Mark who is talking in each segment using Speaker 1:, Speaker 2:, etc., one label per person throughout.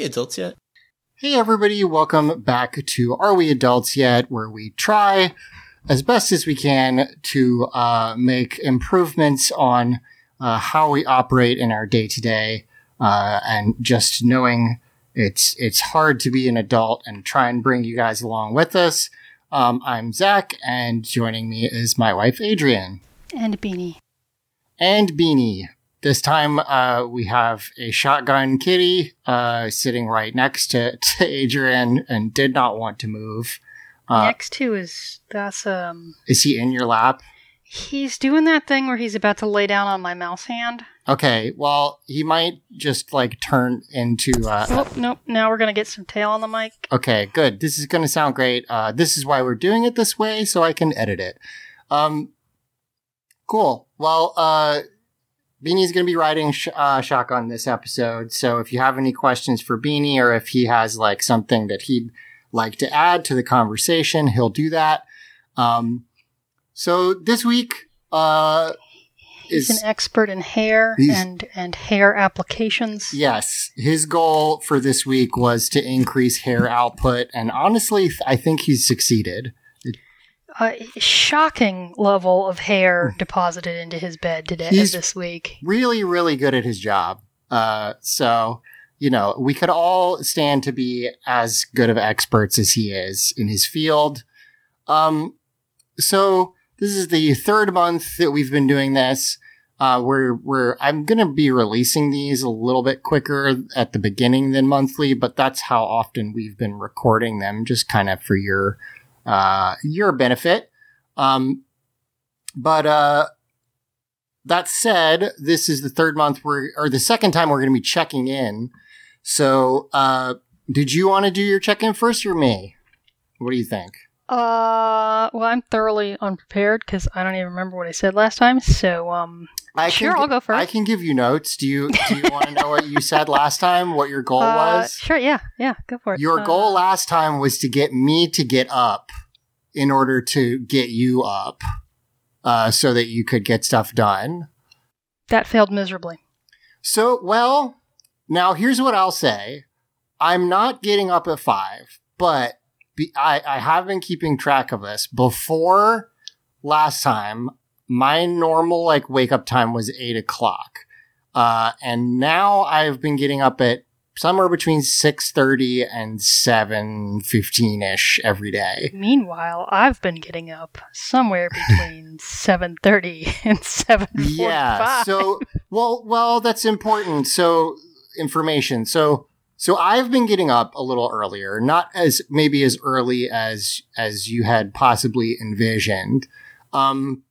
Speaker 1: Hey, are we adults yet?
Speaker 2: Hey, everybody, welcome back to Are We Adults Yet? where we try as best as we can to uh, make improvements on uh, how we operate in our day to day, and just knowing it's it's hard to be an adult and try and bring you guys along with us. Um, I'm Zack, and joining me is my wife Adrienne
Speaker 3: And Beanie.
Speaker 2: and Beanie. This time, uh, we have a shotgun kitty uh, sitting right next to, to Adrienne and did not want to move. Uh,
Speaker 3: Next to is that's um
Speaker 2: is he in your lap?
Speaker 3: he's doing that thing where he's about to lay down on my mouse hand.
Speaker 2: Okay, well, he might just like turn into. Uh,
Speaker 3: Oh nope, now we're gonna get some tail on the mic.
Speaker 2: okay, good. This is going to sound great. Uh, this is why we're doing it this way, so I can edit it. Um, cool. Well, uh, Beanie's going to be riding sh- uh, shotgun this episode. So if you have any questions for Beanie or if he has like something that he'd like to add to the conversation, he'll do that. Um, so this week, uh,
Speaker 3: He's
Speaker 2: is
Speaker 3: an expert in hair and and hair applications.
Speaker 2: Yes, his goal for this week was to increase hair output, and honestly, I think he's succeeded.
Speaker 3: A shocking level of hair deposited into his bed today
Speaker 2: He's-
Speaker 3: this week.
Speaker 2: Really, really good at his job. Uh, so you know, we could all stand to be as good of experts as he is in his field. Um, so this is the third month that we've been doing this. Uh, we're, we're, I'm going to be releasing these a little bit quicker at the beginning than monthly, but that's how often we've been recording them, just kind of for your, uh, your benefit. Um, but, uh, that said, this is the third month we're, or the second time we're going to be checking in. So, uh, did you want to do your check in first or me? What do you think?
Speaker 3: Uh, well, I'm thoroughly unprepared because I don't even remember what I said last time. So, um,
Speaker 2: I
Speaker 3: Sure,
Speaker 2: can,
Speaker 3: I'll go first.
Speaker 2: I can give you notes. Do you do you want to know what you said last time? What your goal
Speaker 3: uh,
Speaker 2: was?
Speaker 3: sure, yeah, yeah, go for it.
Speaker 2: Your
Speaker 3: Uh,
Speaker 2: goal last time was to get me to get up in order to get you up, uh, so that you could get stuff done.
Speaker 3: that failed miserably.
Speaker 2: So, well, now here's what I'll say. I'm not getting up at five, but be, I, I have been keeping track of this. Before last time, my normal like wake up time was eight o'clock. Uh, and now I've been getting up at somewhere between 6.30 and 7.15 ish every day.
Speaker 3: Meanwhile, I've been getting up somewhere between 7:30 and 7:45.
Speaker 2: Yeah. So, well, well, that's important. So, information. So, so I've been getting up a little earlier, not as maybe as early as as you had possibly envisioned. Um,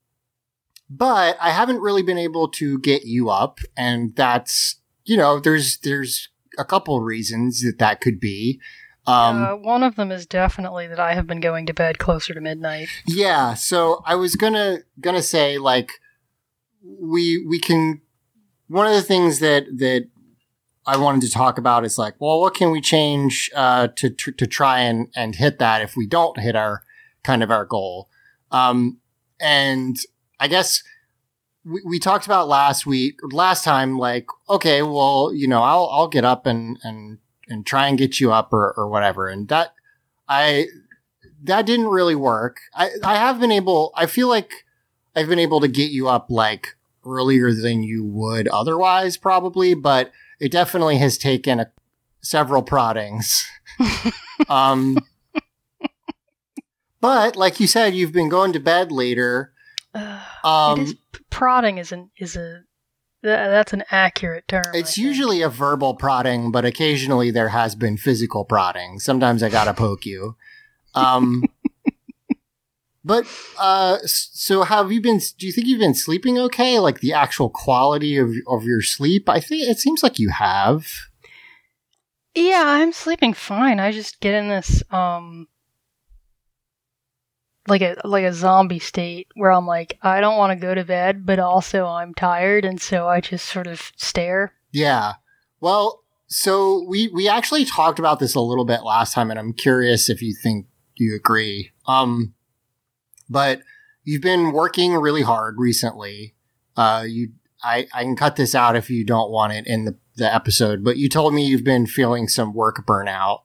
Speaker 2: but I haven't really been able to get you up, and that's you know, there's there's a couple reasons that that could be. Um,
Speaker 3: uh, one of them is definitely that I have been going to bed closer to midnight.
Speaker 2: Yeah, so I was gonna gonna say like we we can one of the things that that I wanted to talk about is like, well, what can we change uh, to tr- to try and and hit that if we don't hit our kind of our goal? Um, and I guess we, we talked about last week, last time, like, okay, well, you know, I'll I'll get up and and and try and get you up or or whatever, and that I that didn't really work. I, I have been able, I feel like I've been able to get you up like earlier than you would otherwise, probably, but it definitely has taken a, several proddings. um, but like you said, you've been going to bed later.
Speaker 3: Uh,
Speaker 2: Um,
Speaker 3: it is, prodding is an is a that's an accurate term.
Speaker 2: It's usually a verbal prodding, but occasionally there has been physical prodding. Sometimes I gotta poke you. Um, but uh, so have you been? Do you think you've been sleeping okay? Like the actual quality of of your sleep? I think it seems like you have.
Speaker 3: Yeah, I'm sleeping fine. I just get in this um like a like a zombie state where I'm like I don't want to go to bed, but also I'm tired and so I just sort of stare.
Speaker 2: Yeah. Well, so we we actually talked about this a little bit last time, and I'm curious if you think you agree. Um, but you've been working really hard recently. Uh, you I, I can cut this out if you don't want it in the, the episode, but you told me you've been feeling some work burnout.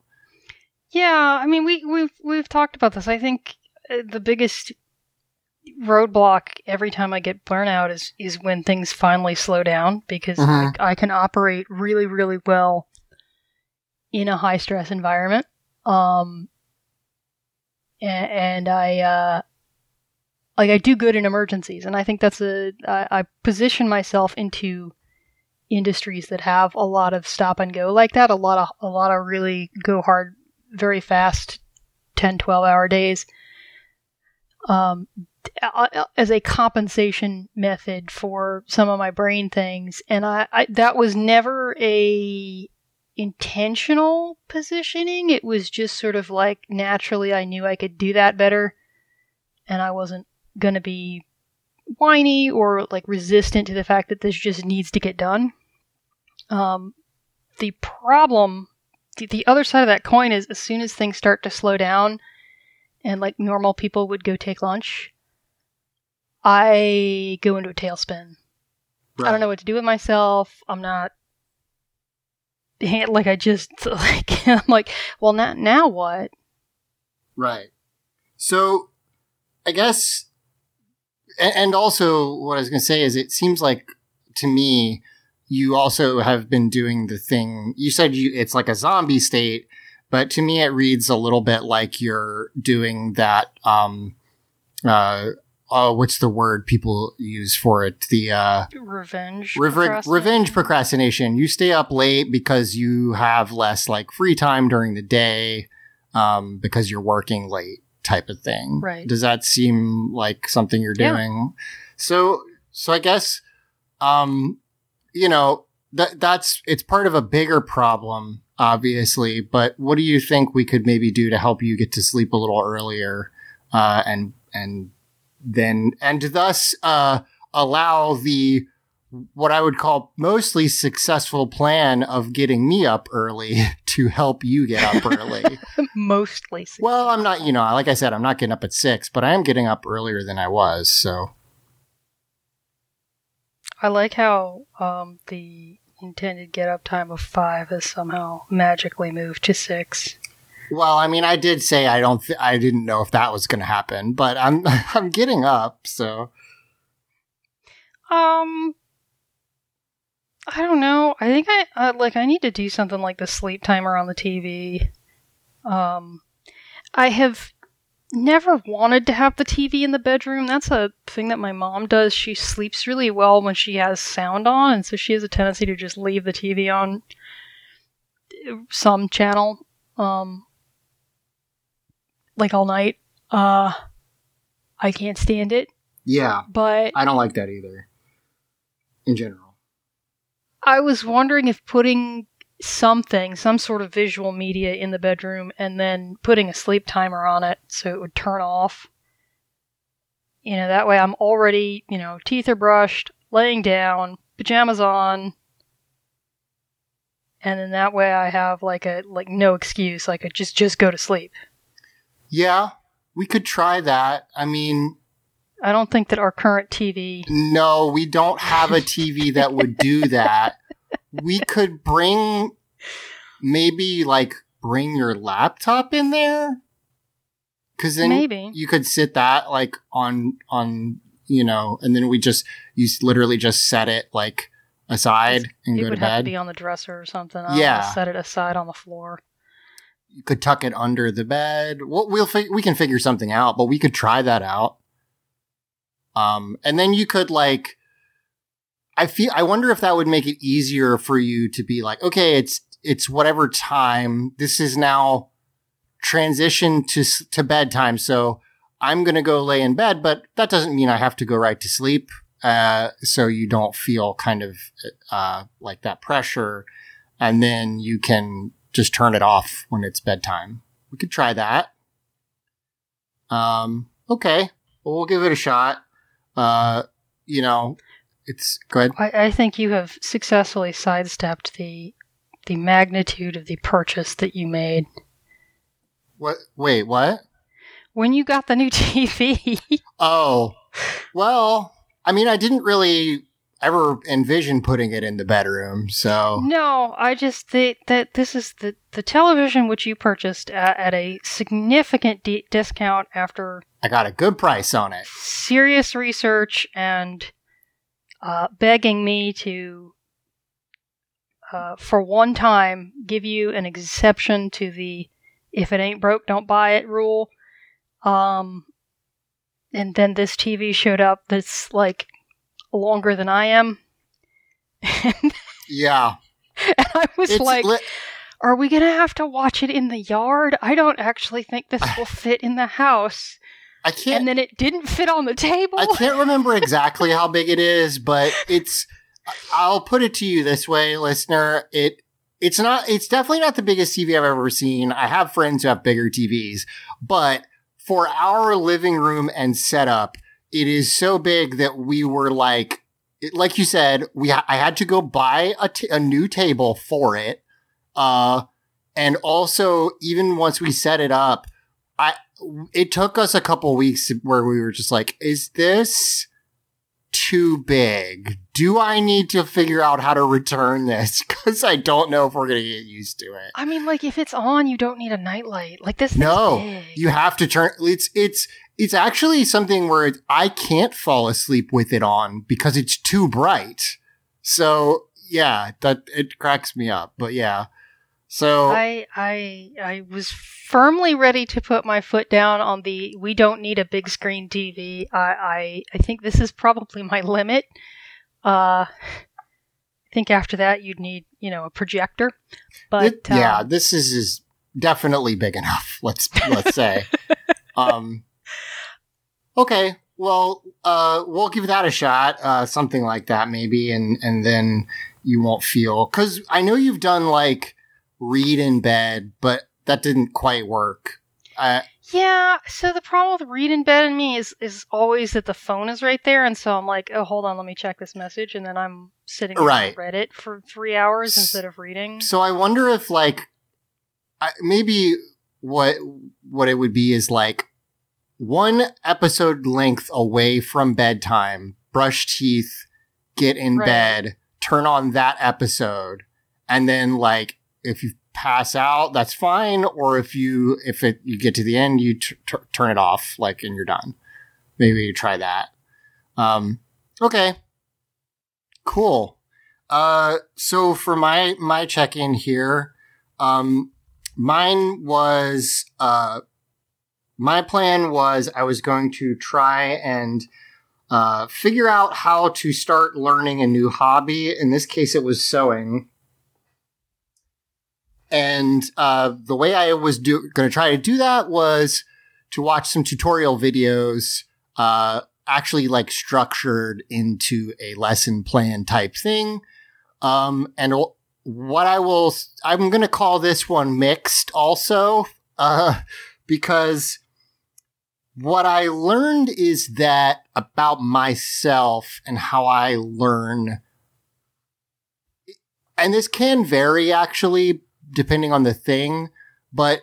Speaker 3: Yeah, I mean, we we've we've talked about this. I think the biggest roadblock every time I get burnout is is when things finally slow down because
Speaker 2: Mhm.
Speaker 3: I, I can operate really really well in a high stress environment. Um, and, and I uh, like I do good in emergencies, and I think that's a I, I position myself into industries that have a lot of stop and go like that, a lot of a lot of really go hard very fast 10 12 hour days um, uh, as a compensation method for some of my brain things. And I, I that was never a intentional positioning. It was just sort of like naturally i knew i could do that better and i wasn't going to be whiny or like resistant to the fact that this just needs to get done. Um, the problem the, the other side of that coin is as soon as things start to slow down and like normal people would go take lunch i go into a tailspin i don't know what to do with myself i'm not like i just like i'm like well now now what
Speaker 2: Right. So, I guess, and also what I was going to say is it seems like to me, you also have been doing the thing. You said you, it's like a zombie state, but to me, it reads a little bit like you're doing that, um, uh, oh, what's the word people use for it? The, uh,
Speaker 3: revenge
Speaker 2: Rever-
Speaker 3: procrastination?
Speaker 2: revenge procrastination. You stay up late because you have less like free time during the day, um, because you're working late type of thing.
Speaker 3: Right.
Speaker 2: Does that seem like something you're
Speaker 3: Yeah.
Speaker 2: doing? So, so I guess, um, you know, that, that's, it's part of a bigger problem, obviously, but what do you think we could maybe do to help you get to sleep a little earlier, uh, and, and then, and thus, uh, allow the, what I would call mostly successful plan of getting me up early to help you get up early.
Speaker 3: mostly
Speaker 2: well, I'm not, you know, like I said, I'm not getting up at six, but I am getting up earlier than I was. So,
Speaker 3: I like how um, the intended get up time of five has somehow magically moved to six.
Speaker 2: well, I mean, I did say I don't, th- I didn't know if that was going to happen, but I'm, I'm getting up. So,
Speaker 3: Um, I don't know. I think I uh, like I need to do something like the sleep timer on the TV. Um, I have never wanted to have the TV in the bedroom. That's a thing that my mom does. She sleeps really well when she has sound on, and so she has a tendency to just leave the TV on some channel, um, like all night. Uh, I can't stand it,
Speaker 2: yeah,
Speaker 3: but
Speaker 2: I don't like that either in general.
Speaker 3: I was wondering if putting something, some sort of visual media in the bedroom and then putting a sleep timer on it so it would turn off. You know, that way I'm already, you know, teeth are brushed, laying down, pajamas on. And then that way I have like a like no excuse. I could just just go to sleep.
Speaker 2: Yeah, we could try that. I mean,
Speaker 3: I don't think that our current TV
Speaker 2: No, we don't have a TV that would do that. We could bring maybe like bring your laptop in there cuz then
Speaker 3: maybe
Speaker 2: you could sit that like on on you know and then we just you literally just set it like aside and
Speaker 3: it
Speaker 2: go to
Speaker 3: would have to
Speaker 2: bed.
Speaker 3: be on the dresser or something. I don't
Speaker 2: Yeah.
Speaker 3: set it aside on the floor.
Speaker 2: you could tuck it under the bed. We'll, we'll fig- we can figure something out, but we could try that out. Um, and then you could like, I feel, I wonder if that would make it easier for you to be like, okay, it's, it's whatever time. This is now transition to, to bedtime. So I'm to go lay in bed, but that doesn't mean I have to go right to sleep. Uh, so you don't feel kind of, uh, like that pressure. And then you can just turn it off when it's bedtime. We could try that. Um, okay. Well, we'll give it a shot. Uh, you know, it's good.
Speaker 3: I, I think you have successfully sidestepped the the magnitude of the purchase that you made
Speaker 2: What? Wait, what?
Speaker 3: when you got the new TV.
Speaker 2: Oh, well, I mean, I didn't really ever envision putting it in the bedroom. So
Speaker 3: No, I just think that this is the the television which you purchased at, at a significant d- discount after
Speaker 2: I got a good price on it.
Speaker 3: serious research and uh, begging me to, uh, for one time, give you an exception to the "if it ain't broke, don't buy it" rule. Um, and then this TV showed up that's like longer than I am, and
Speaker 2: Yeah,
Speaker 3: I was
Speaker 2: it's
Speaker 3: like,
Speaker 2: li-
Speaker 3: "Are we gonna have to watch it in the yard? I don't actually think this will fit in the house."
Speaker 2: I can't.
Speaker 3: And then it didn't fit on the table.
Speaker 2: I can't remember exactly how big it is, but it's. I'll put it to you this way, listener. It it's not. It's definitely not the biggest TV I've ever seen. I have friends who have bigger TVs, but for our living room and setup, it is so big that we were like, like you said, we ha- I had to go buy a, t- a new table for it. Uh, and also even once we set it up, I it took us a couple weeks where we were just like, is this too big? Do I need to figure out how to return this? Because I don't know if we're gonna get used to it.
Speaker 3: I mean, like if it's on, you don't need a nightlight. Like this.
Speaker 2: No,
Speaker 3: big.
Speaker 2: you have to turn. It's it's it's actually something where it, I can't fall asleep with it on because it's too bright. So yeah, that it cracks me up. But yeah, so
Speaker 3: I I I was firmly ready to put my foot down on the we don't need a big screen TV. I I, I think this is probably my limit. Uh, I think after that you'd need you know a projector. But
Speaker 2: It- yeah,
Speaker 3: um,
Speaker 2: this is, is definitely big enough. Let's let's say. um, okay, well, uh, we'll give that a shot. Uh, something like that, maybe, and and then you won't feel because I know you've done like read in bed, but that didn't quite work. Uh,
Speaker 3: Yeah, so the problem with read in bed and me is is always that the phone is right there, and so I'm like, oh, hold on, let me check this message, and then I'm sitting on
Speaker 2: Right.
Speaker 3: Reddit for three hours instead of reading.
Speaker 2: So I wonder if like I, maybe what what it would be is like one episode length away from bedtime, brush teeth, get in
Speaker 3: Right.
Speaker 2: bed, turn on that episode, and then like if you pass out, that's fine. Or if you if it you get to the end, you t- t- turn it off, like and you're done. Maybe you try that. Um, okay, cool. Uh, so for my my check in here, um, mine was uh, my plan was I was going to try and uh, figure out how to start learning a new hobby. In this case, it was sewing. And uh, the way I was do- going to try to do that was to watch some tutorial videos, uh, actually like structured into a lesson plan type thing. Um, and what I will, I'm going to call this one mixed also, uh, because what I learned is that about myself and how I learn, and this can vary actually depending on the thing, but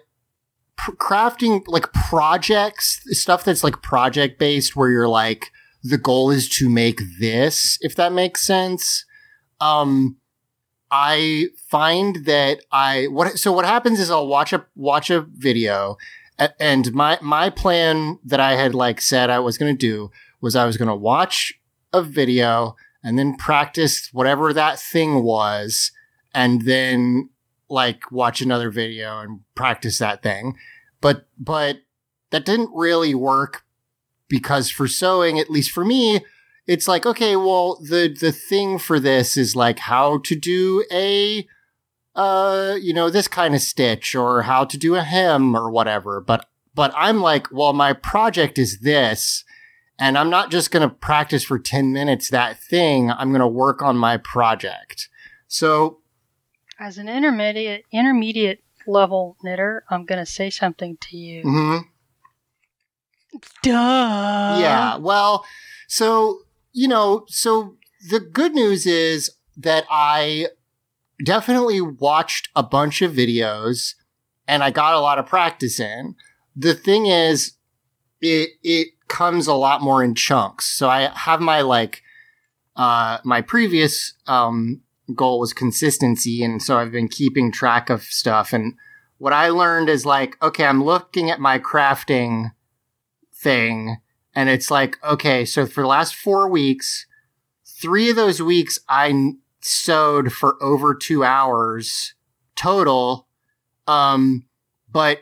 Speaker 2: pr- crafting like projects, stuff that's like project based where you're like, the goal is to make this, if that makes sense. Um, I find that I what so what happens is I'll watch a watch a video and my my plan that I had like said I was going to do was I was going to watch a video and then practice whatever that thing was and then like watch another video and practice that thing. But but that didn't really work because for sewing at least for me it's like okay well the the thing for this is like how to do a uh you know this kind of stitch or how to do a hem or whatever. But but i'm like well my project is this and i'm not just going to practice for 10 minutes that thing. I'm going to work on my project. So
Speaker 3: As an intermediate intermediate level knitter, I'm gonna say something to you.
Speaker 2: Mm-hmm.
Speaker 3: Duh.
Speaker 2: yeah well so you know so the good news is that i definitely watched a bunch of videos and i got a lot of practice in the thing is it it comes a lot more in chunks so i have my like uh, my previous um, goal was consistency, and so I've been keeping track of stuff. And what I learned is like, okay, I'm looking at my crafting thing, and it's like, okay, so for the last four weeks, three of those weeks I sewed for over two hours total. Um, but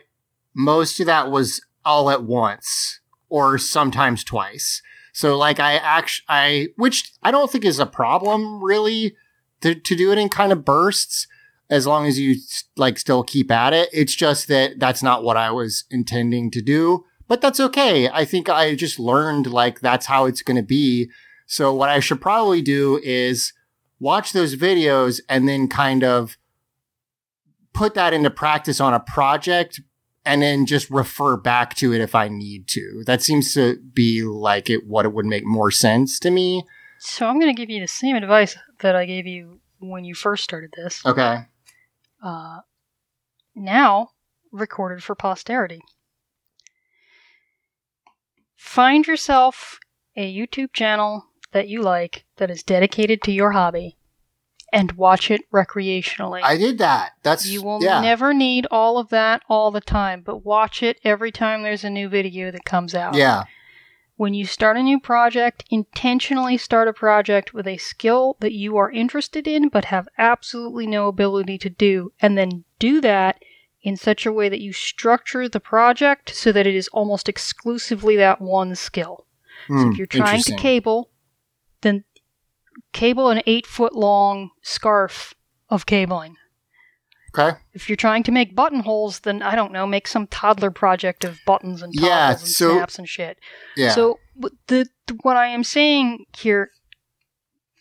Speaker 2: most of that was all at once or sometimes twice. So like I actually, I, which I don't think is a problem really to, to do it in kind of bursts as long as you like still keep at it. It's just that that's not what I was intending to do, but that's okay. I think I just learned like that's how it's going to be. So what I should probably do is watch those videos and then kind of put that into practice on a project and then just refer back to it if I need to. That seems to be like it what it would make more sense to me.
Speaker 3: So I'm going to give you the same advice that I gave you when you first started this.
Speaker 2: Okay.
Speaker 3: Uh, now recorded for posterity. Find yourself a YouTube channel that you like that is dedicated to your hobby and watch it recreationally.
Speaker 2: I did that. That's
Speaker 3: you will
Speaker 2: yeah.
Speaker 3: never need all of that all the time, but watch it every time there's a new video that comes out.
Speaker 2: Yeah.
Speaker 3: When you start a new project, intentionally start a project with a skill that you are interested in but have absolutely no ability to do, and then do that in such a way that you structure the project so that it is almost exclusively that one skill. so
Speaker 2: Hmm,
Speaker 3: if you're trying to cable, then cable an eight foot long scarf of cabling.
Speaker 2: Okay.
Speaker 3: If you're trying to make buttonholes, then I don't know, make some toddler project of buttons and toggles
Speaker 2: Yeah,
Speaker 3: and
Speaker 2: so-
Speaker 3: snaps and shit.
Speaker 2: Yeah.
Speaker 3: So the, the what I am saying here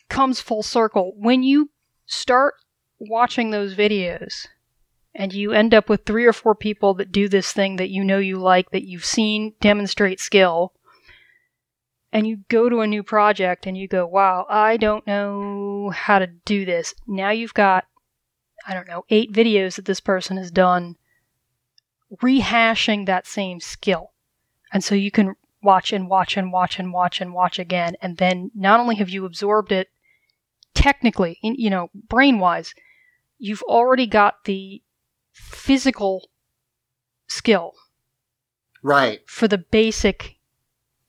Speaker 3: comes full circle. When you start watching those videos and you end up with three or four people that do this thing that you know you like that you've seen demonstrate skill and you go to a new project and you go, "Wow, I don't know how to do this." Now you've got I don't know, 8 videos that this person has done rehashing that same skill. And so you can watch and watch and watch and watch and watch again. And then not only have you absorbed it technically, in, you know, brain wise, you've already got the physical skill
Speaker 2: right.
Speaker 3: for the basic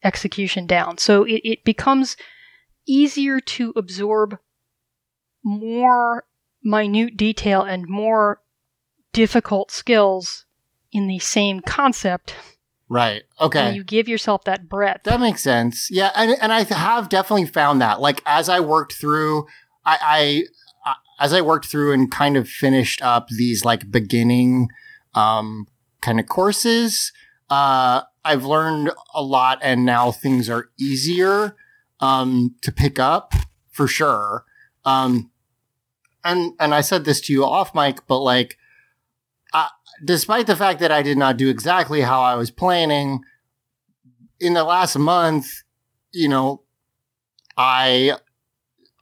Speaker 3: execution down. So it, it becomes easier to absorb more minute detail and more difficult skills in the same concept
Speaker 2: Right. Okay.
Speaker 3: when you give yourself that breadth.
Speaker 2: That makes sense. Yeah, and and I have definitely found that. Like as I worked through, I, I as I worked through and kind of finished up these like beginning um kind of courses, uh I've learned a lot and now things are easier um to pick up for sure. Um and and I said this to you off mic, but like despite the fact that I did not do exactly how I was planning, in the last month, you know, I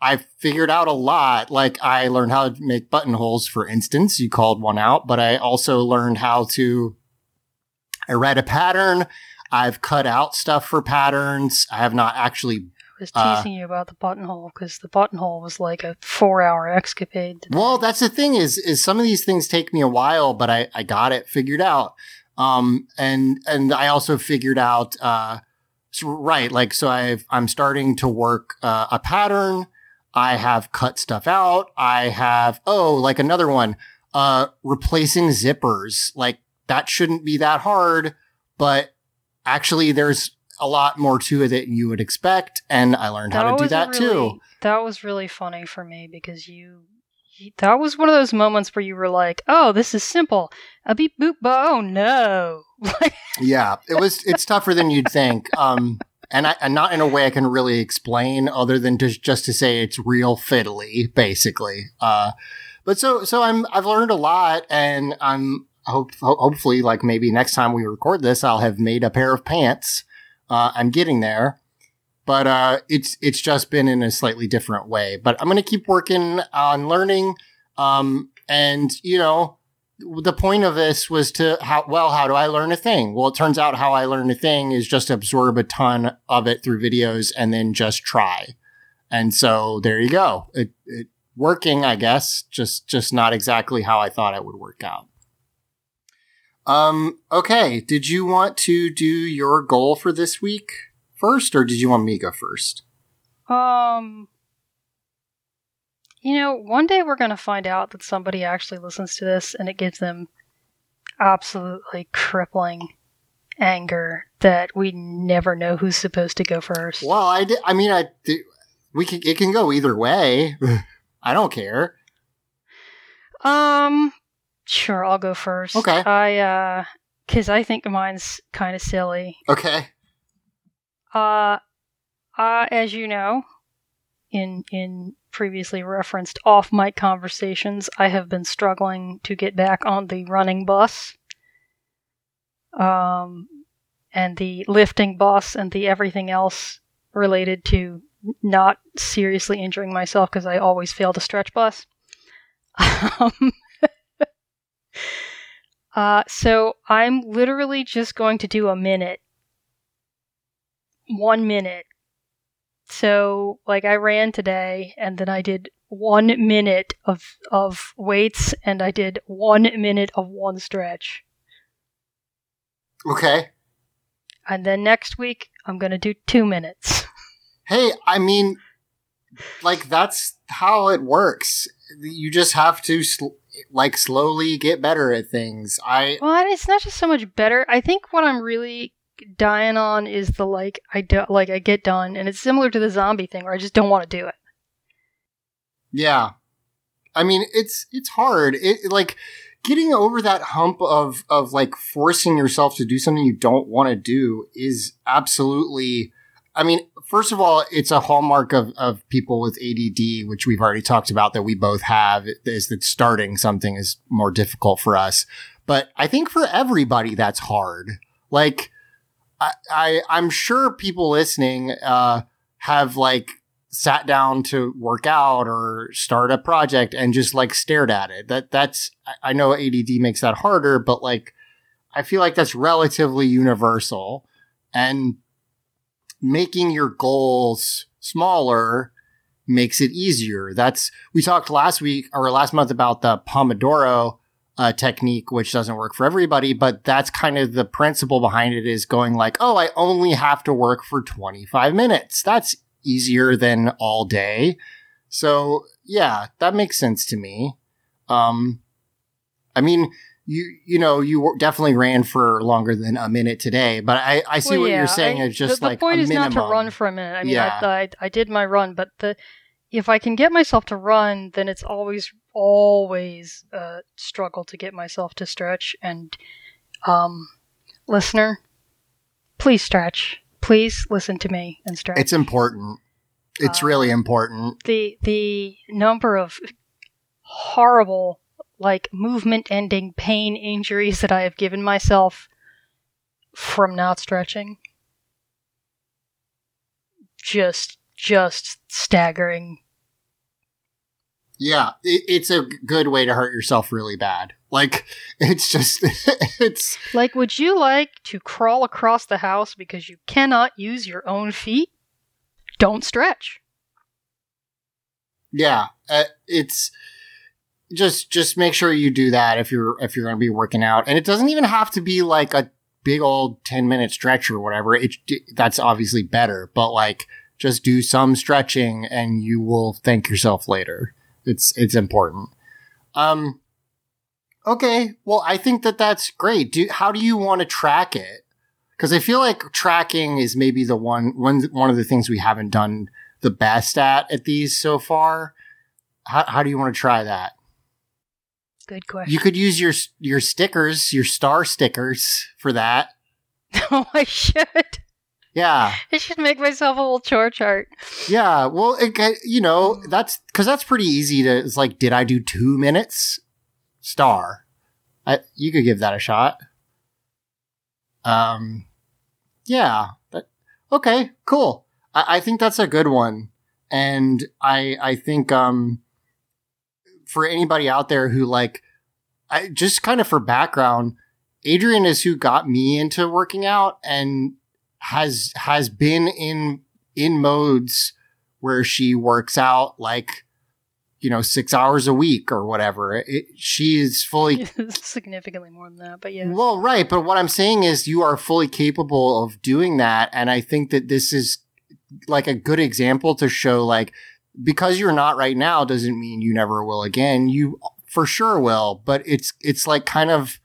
Speaker 2: I figured out a lot. Like I learned how to make buttonholes, for instance. You called one out, but I also learned how to. I read a pattern. I've cut out stuff for patterns. I have not actually.
Speaker 3: I was
Speaker 2: uh,
Speaker 3: teasing you about the buttonhole because the buttonhole was like a four-hour escapade.
Speaker 2: Well, that's the thing is is some of these things take me a while, but I I got it figured out. Um, and and I also figured out uh, so, right like so I've I'm starting to work uh, a pattern. I have cut stuff out. I have oh like another one uh replacing zippers like that shouldn't be that hard, but actually there's a lot more to it than you would expect, and I learned how to do that
Speaker 3: really,
Speaker 2: too.
Speaker 3: That was really funny for me because you, you- that was one of those moments where you were like, "Oh, this is simple." A beep boop ba. Oh no!
Speaker 2: Yeah, it was. It's tougher than you'd think. Um, and I, and not in a way I can really explain, other than just just to say it's real fiddly, basically. Uh, but so so I'm I've learned a lot, and I'm hope ho- hopefully like maybe next time we record this, I'll have made a pair of pants. Uh, I'm getting there, but uh, it's it's just been in a slightly different way. But I'm gonna keep working on learning. Um, and you know, the point of this was to how well how do I learn a thing? Well, it turns out how I learn a thing is just absorb a ton of it through videos and then just try. And so there you go. It, it working, I guess, just just not exactly how I thought it would work out. Um, okay. Did you want to do your goal for this week first, or did you want me to go first?
Speaker 3: Um, you know, one day we're going to find out that somebody actually listens to this and it gives them absolutely crippling anger that we never know who's supposed to go first.
Speaker 2: Well, I did, I mean, I we can it can go either way. I don't care.
Speaker 3: Um, sure, I'll go first.
Speaker 2: Okay.
Speaker 3: I uh, cause I think mine's kind of silly.
Speaker 2: Okay.
Speaker 3: Uh, uh, as you know, in in previously referenced off mic conversations, I have been struggling to get back on the running bus. Um, and the lifting bus and the everything else related to not seriously injuring myself because I always fail to stretch bus. Um, uh, so I'm literally just going to do a minute. One minute. So, like, I ran today and then I did one minute of, of weights and I did one minute of one stretch.
Speaker 2: Okay.
Speaker 3: And then next week, I'm going to do two minutes.
Speaker 2: Hey, I mean, like, that's how it works. You just have to, sl- like, slowly get better at things. I,
Speaker 3: Well, it's not just so much better. I think what I'm really dying on is the like I do like I get done, and it's similar to the zombie thing where I just don't want to do it.
Speaker 2: yeah. I mean, it's, it's hard. It, like, getting over that hump of, of, like, forcing yourself to do something you don't want to do is absolutely, I mean, first of all, it's a hallmark of, of people with ADD, which we've already talked about that we both have, is that starting something is more difficult for us. But I think for everybody, that's hard. Like, I, I I'm sure people listening, uh, have like sat down to work out or start a project and just like stared at it. That that's, I know ADD makes that harder, but like, I feel like that's relatively universal and making your goals smaller makes it easier. That's, we talked last week or last month about the Pomodoro uh, technique, which doesn't work for everybody, but that's kind of the principle behind it is going like, oh, I only have to work for 25 minutes. That's easier than all day. So yeah, that makes sense to me. Um, I mean, you you know you definitely ran for longer than a minute today, but I I see
Speaker 3: Well,
Speaker 2: what
Speaker 3: yeah,
Speaker 2: you're saying.
Speaker 3: I-
Speaker 2: It's just
Speaker 3: the,
Speaker 2: like
Speaker 3: the point is
Speaker 2: minimum.
Speaker 3: not to run for a minute. I mean,
Speaker 2: Yeah.
Speaker 3: I, I I did my run, but the if I can get myself to run, then it's always always a struggle to get myself to stretch. And um, listener, please stretch. Please listen to me and stretch.
Speaker 2: It's important. It's
Speaker 3: Uh,
Speaker 2: really important.
Speaker 3: the the number of horrible like movement ending pain injuries that I have given myself from not stretching. Just just staggering.
Speaker 2: Yeah, it, it's a good way to hurt yourself really bad. Like it's just it's
Speaker 3: like would you like to crawl across the house because you cannot use your own feet? Don't stretch.
Speaker 2: Yeah, uh, it's just just make sure you do that if you're if you're going to be working out, and it doesn't even have to be like a big old ten minute stretch or whatever. It that's obviously better, but like just do some stretching, and you will thank yourself later. It's it's important. Um. Okay, well, I think that that's great. Do how do you want to track it? Because I feel like tracking is maybe the one one one of the things we haven't done the best at at these so far. How how do you want to try that?
Speaker 3: Good question
Speaker 2: You could use your your stickers, your star stickers for that.
Speaker 3: oh i should
Speaker 2: Yeah,
Speaker 3: i should make myself a little chore chart
Speaker 2: yeah. Well, it, you know that's because that's pretty easy to. It's like, did I do two minutes? Star. I, you could give that a shot. Um, yeah. That, okay. Cool. I, I think that's a good one, and I I think um for anybody out there who like, I just kind of for background, Adrienne is who got me into working out and has has been in in modes where she works out like, you know, six hours a week or whatever. It, she is fully
Speaker 3: significantly more than that, but yeah.
Speaker 2: well, right. But what I'm saying is you are fully capable of doing that. And I think that this is like a good example to show like, because you're not right now doesn't mean you never will again. You for sure will, but it's, it's like kind of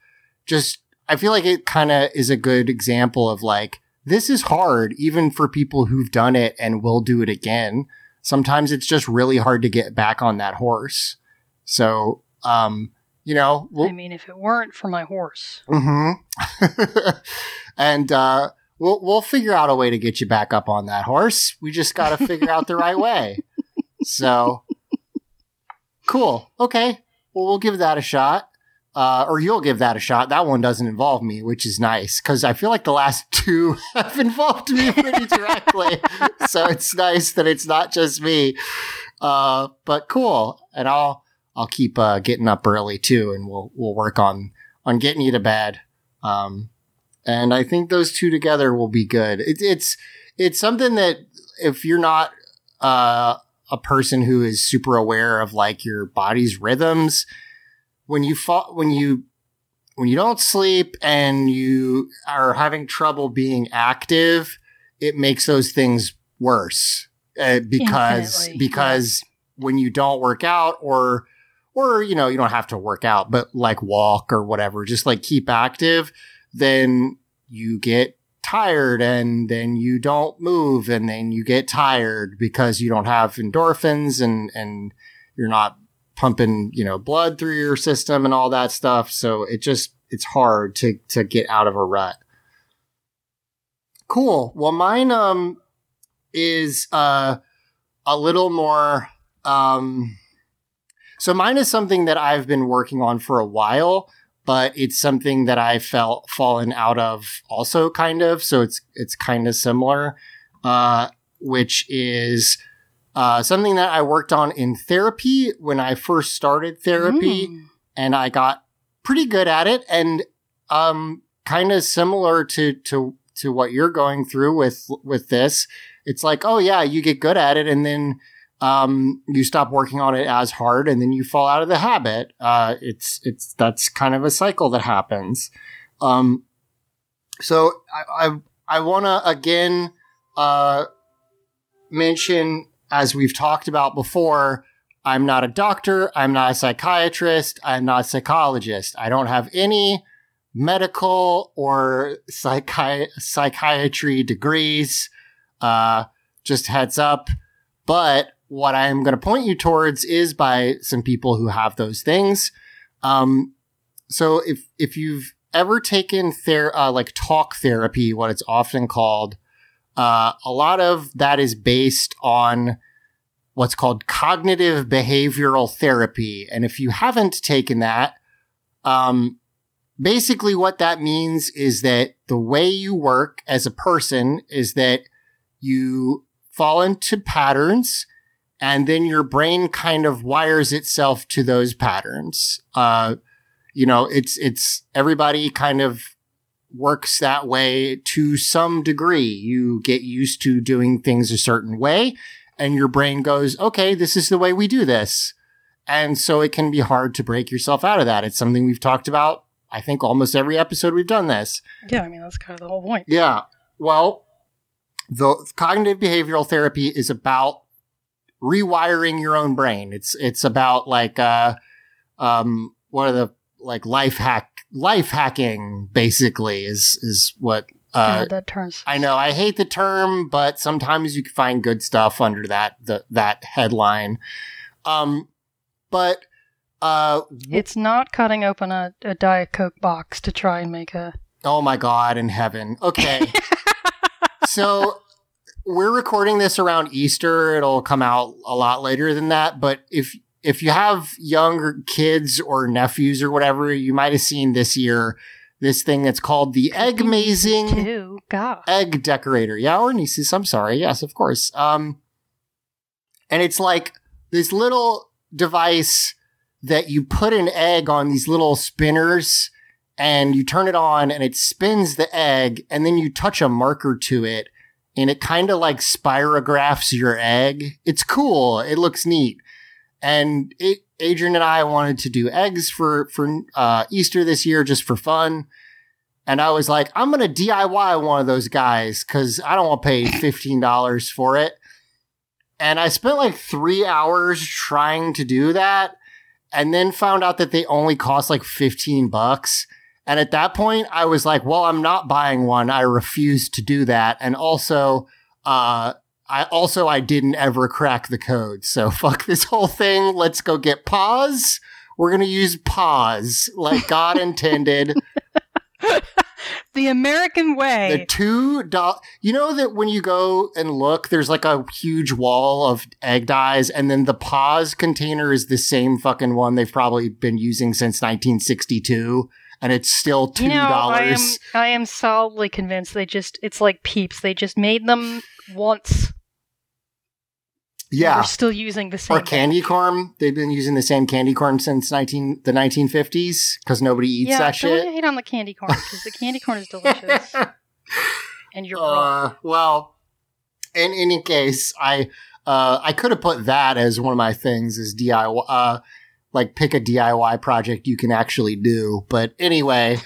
Speaker 2: just, I feel like it kind of is a good example of like, this is hard even for people who've done it and will do it again. Sometimes it's just really hard to get back on that horse. So, um, you know,
Speaker 3: we'll, I mean, if it weren't for my horse.
Speaker 2: Mm-hmm. and, uh, we'll, we'll figure out a way to get you back up on that horse. We just got to figure out the right way. So cool. Okay. Well, we'll give that a shot. Uh, or you'll give that a shot. That one doesn't involve me, which is nice because I feel like the last two have involved me pretty directly. so it's nice that it's not just me. Uh, but cool. And I'll, I'll keep, uh, getting up early too and we'll, we'll work on, on getting you to bed. Um, and I think those two together will be good. It, it's, it's something that if you're not, uh, a person who is super aware of like your body's rhythms, when you fall, when you, when you don't sleep and you are having trouble being active, it makes those things worse uh, because, Infinitely. because when you don't work out or, or, you know, you don't have to work out, but like walk or whatever, just like keep active, then you get tired and then you don't move and then you get tired because you don't have endorphins and, and you're not pumping, you know, blood through your system and all that stuff. So it just, it's hard to, to get out of a rut. Cool. Well, mine, um, is, uh, a little more, um, so mine is something that I've been working on for a while but it's something that I felt fallen out of also kind of. So it's, it's kind of similar, uh, which is, uh, something that I worked on in therapy when I first started therapy mm. and I got pretty good at it and, um, kind of similar to, to, to what you're going through with, with this. It's like, oh yeah, you get good at it and then, um, you stop working on it as hard and then you fall out of the habit. Uh, it's, it's, that's kind of a cycle that happens. Um, so I, I, I want to again, uh, mention, as we've talked about before, I'm not a doctor. I'm not a psychiatrist. I'm not a psychologist. I don't have any medical or psychi- psychiatry degrees. Uh, just heads up. But what I'm going to point you towards is by some people who have those things. Um, so if, if you've ever taken ther- uh, like talk therapy, what it's often called, uh, a lot of that is based on what's called cognitive behavioral therapy. And if you haven't taken that, um, basically what that means is that the way you work as a person is that you fall into patterns and then your brain kind of wires itself to those patterns. Uh, you know, it's, it's everybody kind of works that way to some degree. You get used to doing things a certain way and your brain goes, okay, this is the way we do this. And so it can be hard to break yourself out of that. It's something we've talked about. I think almost every episode we've done this.
Speaker 3: Yeah. I mean, that's kind of the whole point.
Speaker 2: Yeah. Well, the cognitive behavioral therapy is about rewiring your own brain. It's it's about like uh um what are the like life hack life hacking basically is is what uh
Speaker 3: yeah, that terms.
Speaker 2: I know I hate the term, but sometimes you can find good stuff under that the, that headline. Um but uh
Speaker 3: it's not cutting open a, a Diet Coke box to try and make a
Speaker 2: Oh my god in heaven. Okay. so we're recording this around Easter. It'll come out a lot later than that. But if if you have younger kids or nephews or whatever, you might have seen this year this thing that's called the EggMazing Egg Decorator. Yeah, or nieces. I'm sorry. Yes, of course. Um, and it's like this little device that you put an egg on these little spinners and you turn it on and it spins the egg and then you touch a marker to it and it kind of like spirographs your egg. It's cool. It looks neat. And it, Adrienne and I wanted to do eggs for, for, uh, Easter this year just for fun. And I was like, I'm to DIY one of those guys because I don't want to pay $15 for it. And I spent like three hours trying to do that and then found out that they only cost like 15 bucks. And at that point, I was like, well, I'm not buying one. I refuse to do that. And also, uh, I also, I didn't ever crack the code. So fuck this whole thing. Let's go get PAAS. We're going to use PAAS like God intended.
Speaker 3: the American way.
Speaker 2: The two dollars. You know that when you go and look, there's like a huge wall of egg dyes, and then the PAAS container is the same fucking one they've probably been using since 1962, and it's still two
Speaker 3: you know, I am. I am solidly convinced they just it's like peeps. They just made them once.
Speaker 2: yeah.
Speaker 3: They're still using the same
Speaker 2: Or candy corn. They've been using the same candy corn since 19, the 1950s because nobody eats
Speaker 3: yeah,
Speaker 2: that
Speaker 3: don't
Speaker 2: shit.
Speaker 3: hate on the candy corn because the candy corn is delicious. and you're wrong.
Speaker 2: Uh, well, in any case, I uh, I could have put that as one of my things as DIY. Uh, like pick a DIY project you can actually do. But anyway,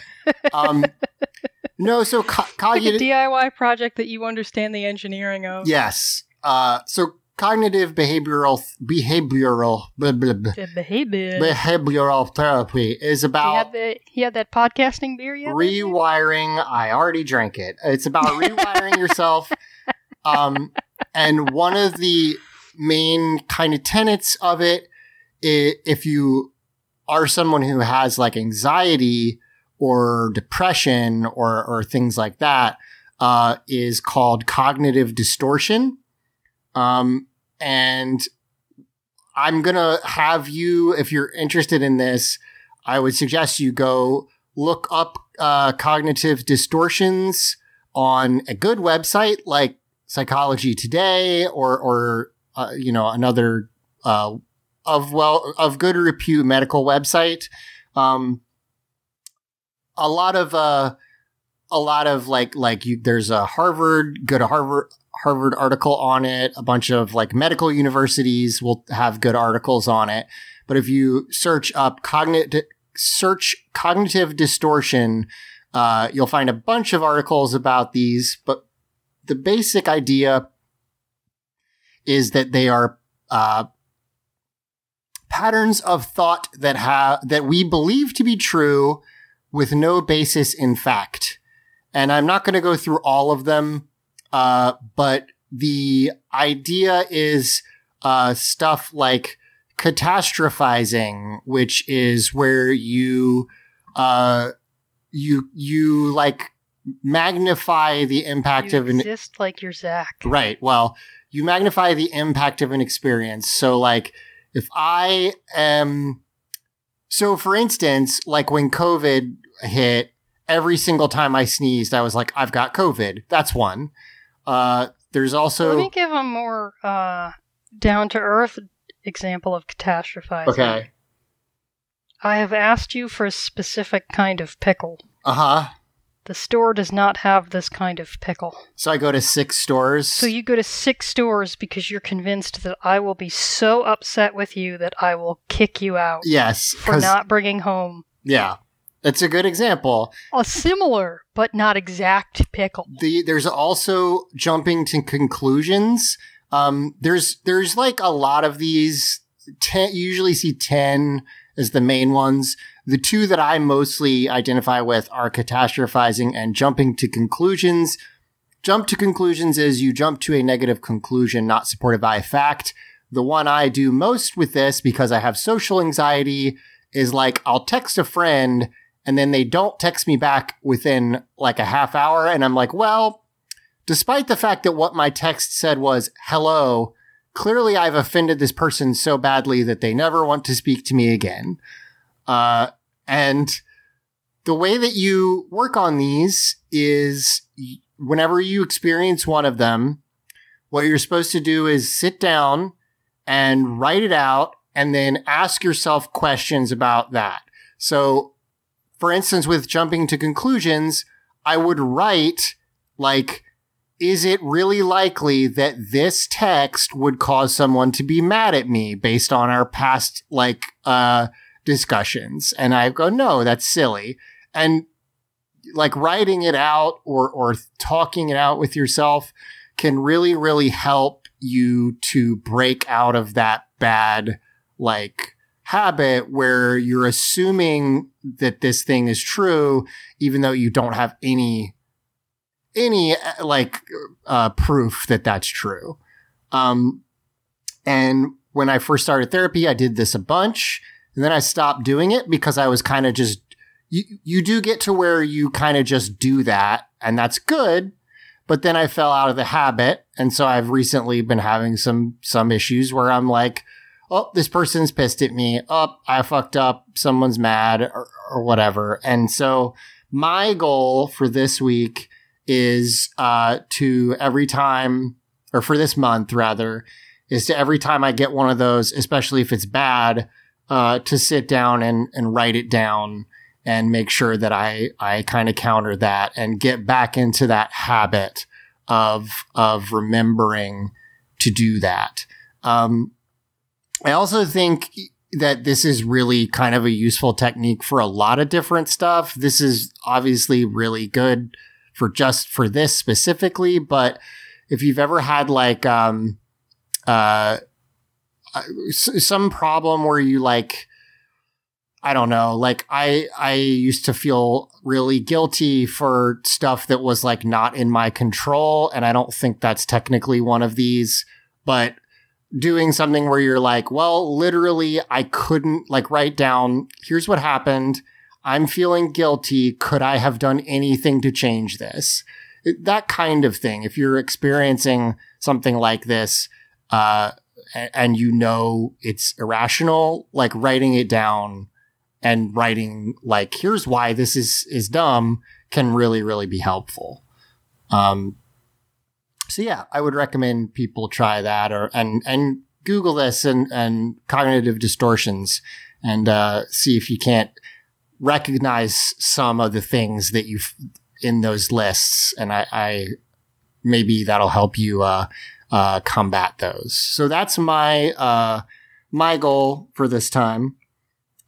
Speaker 2: um, no. So co-
Speaker 3: Like
Speaker 2: cognitive,
Speaker 3: DIY project that you understand the engineering of.
Speaker 2: yes. Uh, so cognitive behavioral behavioral blah, blah, blah,
Speaker 3: The behavior.
Speaker 2: behavioral therapy is
Speaker 3: he
Speaker 2: about
Speaker 3: had the he had that podcasting beer yet?
Speaker 2: rewiring i already drank it it's about rewiring yourself um and one of the main kind of tenets of it if you are someone who has like anxiety or depression or or things like that uh is called cognitive distortion. Um and i'm gonna have you if you're interested in this i would suggest you go look up uh, cognitive distortions on a good website like Psychology Today or or uh, you know another uh, of well of good repute medical website. Um, a lot of uh, a lot of like like you there's a Harvard go to Harvard Harvard article on it. A bunch of like medical universities will have good articles on it. But if you search up cognitive search cognitive distortion, uh, you'll find a bunch of articles about these. But the basic idea is that they are uh, patterns of thought that have that we believe to be true with no basis in fact. And I'm not going to go through all of them, uh, but the idea is uh, stuff like catastrophizing, which is where you uh, you you like magnify the impact
Speaker 3: You
Speaker 2: of an
Speaker 3: exist like you're Zack.
Speaker 2: Right. Well, you magnify the impact of an experience. So, like, if I am, so for instance, like when COVID hit, every single time I sneezed, I was like, I've got COVID. That's one. Uh, there's also,
Speaker 3: Let me give a more uh, down to earth example of catastrophizing.
Speaker 2: okay.
Speaker 3: I have asked you for a specific kind of pickle.
Speaker 2: Uh huh.
Speaker 3: The store does not have this kind of pickle.
Speaker 2: So I go to six stores.
Speaker 3: So you go to six stores because you're convinced that I will be so upset with you that I will kick you out
Speaker 2: yes.
Speaker 3: for not bringing home
Speaker 2: yeah. That's a good example.
Speaker 3: a similar but not exact pickle.
Speaker 2: the there's also jumping to conclusions. Um, there's there's like a lot of these. Ten, you usually see ten as the main ones. The two that I mostly identify with are catastrophizing and jumping to conclusions. Jump to conclusions is you jump to a negative conclusion not supported by a fact. The one I do most with this because I have social anxiety is like I'll text a friend and then they don't text me back within like a half hour and I'm like, well, despite the fact that what my text said was hello, clearly I've offended this person so badly that they never want to speak to me again. Uh, and the way that you work on these is whenever you experience one of them, what you're supposed to do is sit down and write it out and then ask yourself questions about that. So, for instance, with jumping to conclusions, I would write like, is it really likely that this text would cause someone to be mad at me based on our past like uh discussions. And i go no that's silly. And like writing it out or or talking it out with yourself can really really help you to break out of that bad like habit where you're assuming that this thing is true even though you don't have any any uh, like uh, proof that that's true. Um, and when I first started therapy, I did this a bunch, and then I stopped doing it because I was kind of just you. You do get to where you kind of just do that, and that's good. But then I fell out of the habit, and so I've recently been having some some issues where I'm like, oh, this person's pissed at me. Oh, I fucked up. Someone's mad or, or whatever. And so my goal for this week is uh, to every time, or for this month rather, is to every time I get one of those, especially if it's bad, uh, to sit down and, and write it down and make sure that I, I kind of counter that and get back into that habit of, of remembering to do that. Um, I also think that this is really kind of a useful technique for a lot of different stuff. This is obviously really good for just for this specifically, but if you've ever had like um uh some problem where you like I don't know, like I I used to feel really guilty for stuff that was like not in my control and I don't think that's technically one of these, but doing something where you're like, well, literally I couldn't like write down here's what happened I'm feeling guilty. Could I have done anything to change this? That kind of thing. If you're experiencing something like this, uh, and you know it's irrational, like writing it down and writing like, here's why this is, is dumb can really, really be helpful. Um, so yeah, I would recommend people try that or, and, and Google this and, and cognitive distortions and, uh, see if you can't, recognize some of the things that you've in those lists, and I, I maybe that'll help you uh, uh, combat those. So that's my uh, my goal for this time,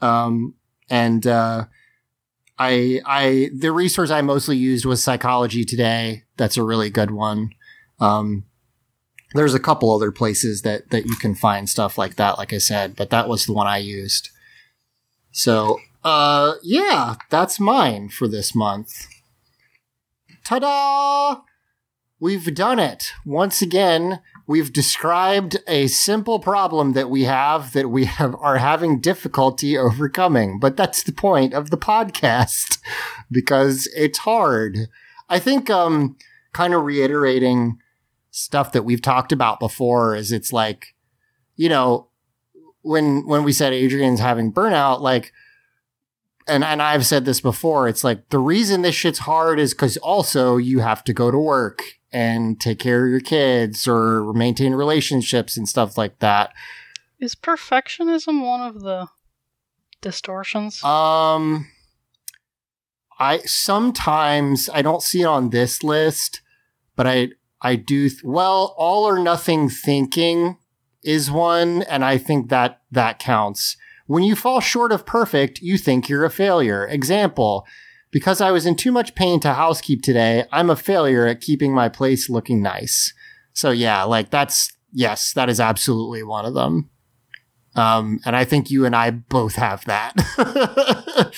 Speaker 2: um, and uh, I I the resource I mostly used was Psychology Today. That's a really good one. Um, there's a couple other places that that you can find stuff like that, like I said, but that was the one I used. So uh, yeah, that's mine for this month. Ta da! We've done it. Once again, we've described a simple problem that we have that we have are having difficulty overcoming. But that's the point of the podcast because it's hard. I think um kind of reiterating stuff that we've talked about before is it's like you know when when we said Adrienne's having burnout like and and I've said this before, it's like the reason this shit's hard is because also you have to go to work and take care of your kids or maintain relationships and stuff like that.
Speaker 3: Is perfectionism one of the distortions?
Speaker 2: Um I sometimes I don't see it on this list, but I I do th- well all or nothing thinking is one and I think that that counts. When you fall short of perfect, you think you're a failure. Example, because I was in too much pain to housekeep today, I'm a failure at keeping my place looking nice. So yeah, like that's, yes, that is absolutely one of them. Um, and I think you and I both have that.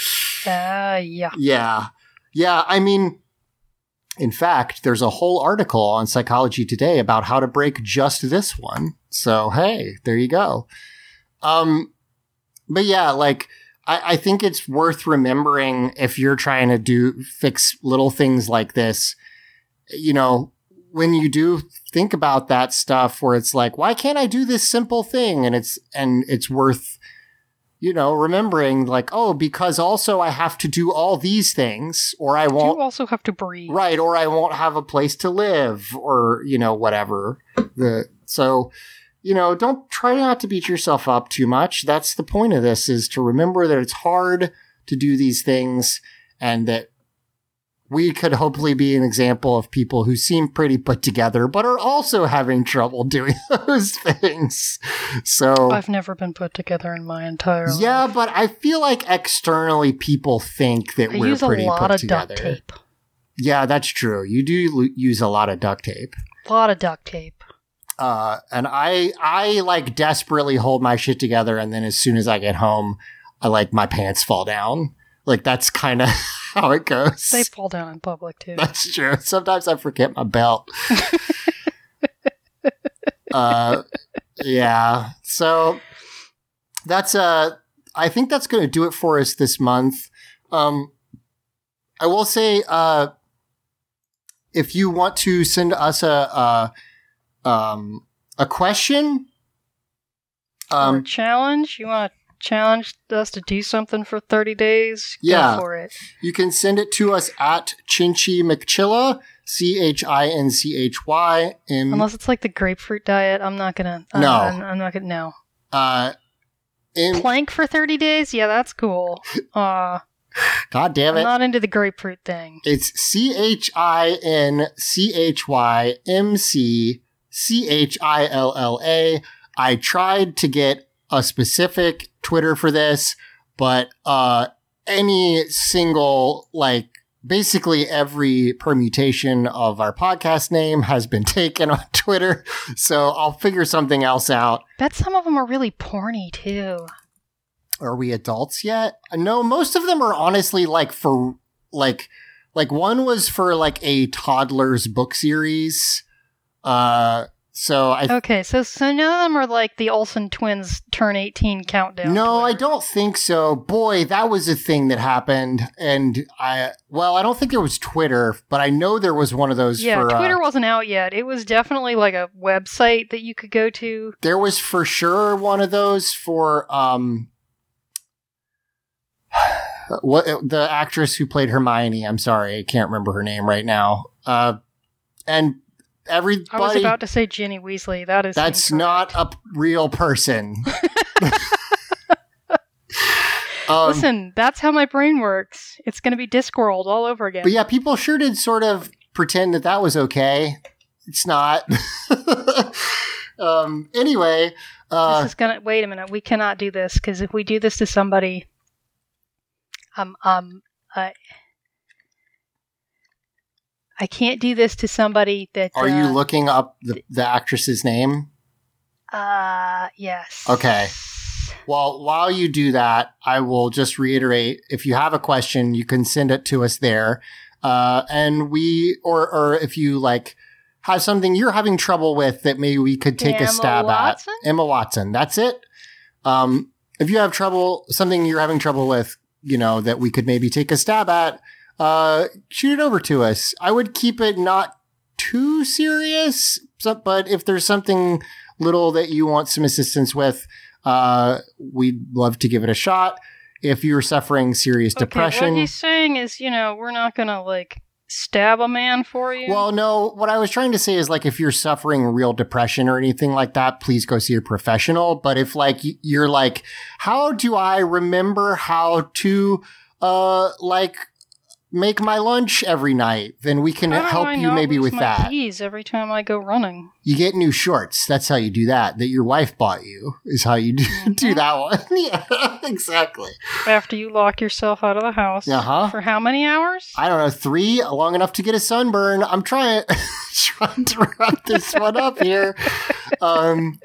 Speaker 3: uh, yeah.
Speaker 2: Yeah. Yeah. I mean, in fact, there's a whole article on Psychology Today about how to break just this one. So, hey, there you go. Um, but yeah, like I, I think it's worth remembering if you're trying to do fix little things like this, you know, when you do think about that stuff where it's like, why can't I do this simple thing? And it's, and it's worth, you know, remembering like, oh, because also I have to do all these things or I won't.
Speaker 3: You also have to breathe.
Speaker 2: Right. Or I won't have a place to live or, you know, whatever. The, so, you know, don't try not to beat yourself up too much. That's the point of this is to remember that it's hard to do these things and that we could hopefully be an example of people who seem pretty put together, but are also having trouble doing those things. So
Speaker 3: I've never been put together in my entire life.
Speaker 2: yeah, but I feel like externally people think that
Speaker 3: I
Speaker 2: we're
Speaker 3: use a
Speaker 2: pretty
Speaker 3: lot
Speaker 2: put
Speaker 3: of
Speaker 2: together.
Speaker 3: duct tape.
Speaker 2: Yeah, that's true. You do l- use a lot of duct tape.
Speaker 3: A lot of duct tape.
Speaker 2: Uh, and I, I like desperately hold my shit together. And then as soon as I get home, I like my pants fall down. Like that's kind of how it goes.
Speaker 3: They fall down in public too.
Speaker 2: That's true. Sometimes I forget my belt. uh, yeah. So that's uh, I think that's going to do it for us this month. Um, I will say, uh, if you want to send us a, a um, a question,
Speaker 3: or a
Speaker 2: um,
Speaker 3: challenge? You want to challenge us to do something for 30 days? Go
Speaker 2: Yeah.
Speaker 3: for it.
Speaker 2: You can send it to us at Chinchy McChilla, C H I N C H Y M.
Speaker 3: Unless it's like the grapefruit diet, I'm not gonna. uh,
Speaker 2: No.
Speaker 3: I'm, I'm not gonna. No.
Speaker 2: Uh, M-
Speaker 3: Plank for 30 days? Yeah, that's cool. Uh,
Speaker 2: God damn
Speaker 3: I'm
Speaker 2: it.
Speaker 3: not into the grapefruit thing.
Speaker 2: It's C H I N C H Y M C C H I L L A. I tried to get a specific Twitter for this, but uh, any single, like, basically every permutation of our podcast name has been taken on Twitter. So I'll figure something else out.
Speaker 3: Bet some of them are really porny too.
Speaker 2: Are we adults yet? No, most of them are honestly like for like like one was for like a toddler's book series. Uh so I
Speaker 3: Okay, so so none of them are like the Olsen twins turn 18 countdown.
Speaker 2: No, I don't think so. Boy, that was a thing that happened and I well, I don't think there was Twitter, but I know there was one of those
Speaker 3: Yeah,
Speaker 2: for uh,
Speaker 3: Twitter wasn't out yet. It was definitely like a website that you could go to.
Speaker 2: there was for sure one of those for um what the actress who played Hermione. I'm sorry, I can't remember her name right now. Uh, and everybody,
Speaker 3: I was about to say Ginny Weasley. That is
Speaker 2: that's
Speaker 3: incorrect.
Speaker 2: not a real person. um,
Speaker 3: Listen, that's how my brain works. It's going to be Discworld all over again.
Speaker 2: but yeah, people sure did sort of pretend that that was okay. It's not. um, anyway, uh,
Speaker 3: this is gonna wait a minute. We cannot do this because if we do this to somebody, um, um, I, I can't do this to somebody that.
Speaker 2: are you
Speaker 3: uh,
Speaker 2: looking up the, the actress's name?
Speaker 3: Uh, yes.
Speaker 2: Okay. Well, while you do that, I will just reiterate if you have a question, you can send it to us there. Uh, and we, or, or if you like have something you're having trouble with that maybe we could take a stab
Speaker 3: Watson?
Speaker 2: at. Emma Watson. That's it. Um, if you have trouble, something you're having trouble with, you know, that we could maybe take a stab at, uh, shoot it over to us. I would keep it not too serious, but if there's something little that you want some assistance with, uh, we'd love to give it a shot. If you're suffering serious
Speaker 3: Okay,
Speaker 2: depression,
Speaker 3: what he's saying is, you know, we're not gonna like stab a man for you.
Speaker 2: well, no, what I was trying to say is like if you're suffering real depression or anything like that, please go see a professional. But if like you're like, how do I remember how to, uh, like make my lunch every night? Then we can help
Speaker 3: I
Speaker 2: you maybe with
Speaker 3: my
Speaker 2: that.
Speaker 3: keys every time I go running.
Speaker 2: You get new shorts. That's how you do that. That your wife bought you is how you do, do that one. yeah, exactly.
Speaker 3: After you lock yourself out of the house.
Speaker 2: Uh-huh.
Speaker 3: For how many hours?
Speaker 2: I don't know, three, long enough to get a sunburn. I'm trying trying to wrap this one up here. Um,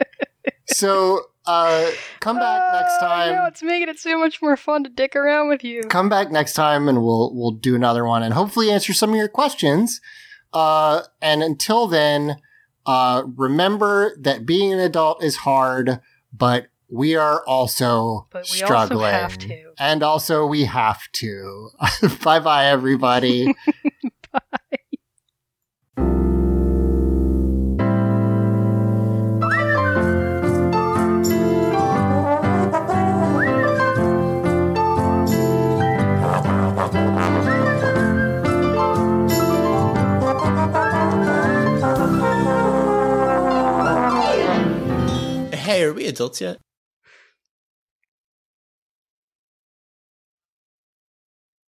Speaker 2: so uh, come back next
Speaker 3: Oh, I know,
Speaker 2: time.
Speaker 3: it's making it so much more fun to dick around with you.
Speaker 2: Come back next time, and we'll we'll do another one, and hopefully answer some of your questions. Uh, and until then, uh, remember that being an adult is hard, but we are also
Speaker 3: But we also
Speaker 2: struggling,
Speaker 3: have to.
Speaker 2: and also we have to. bye bye, everybody.
Speaker 1: Are we adults yet?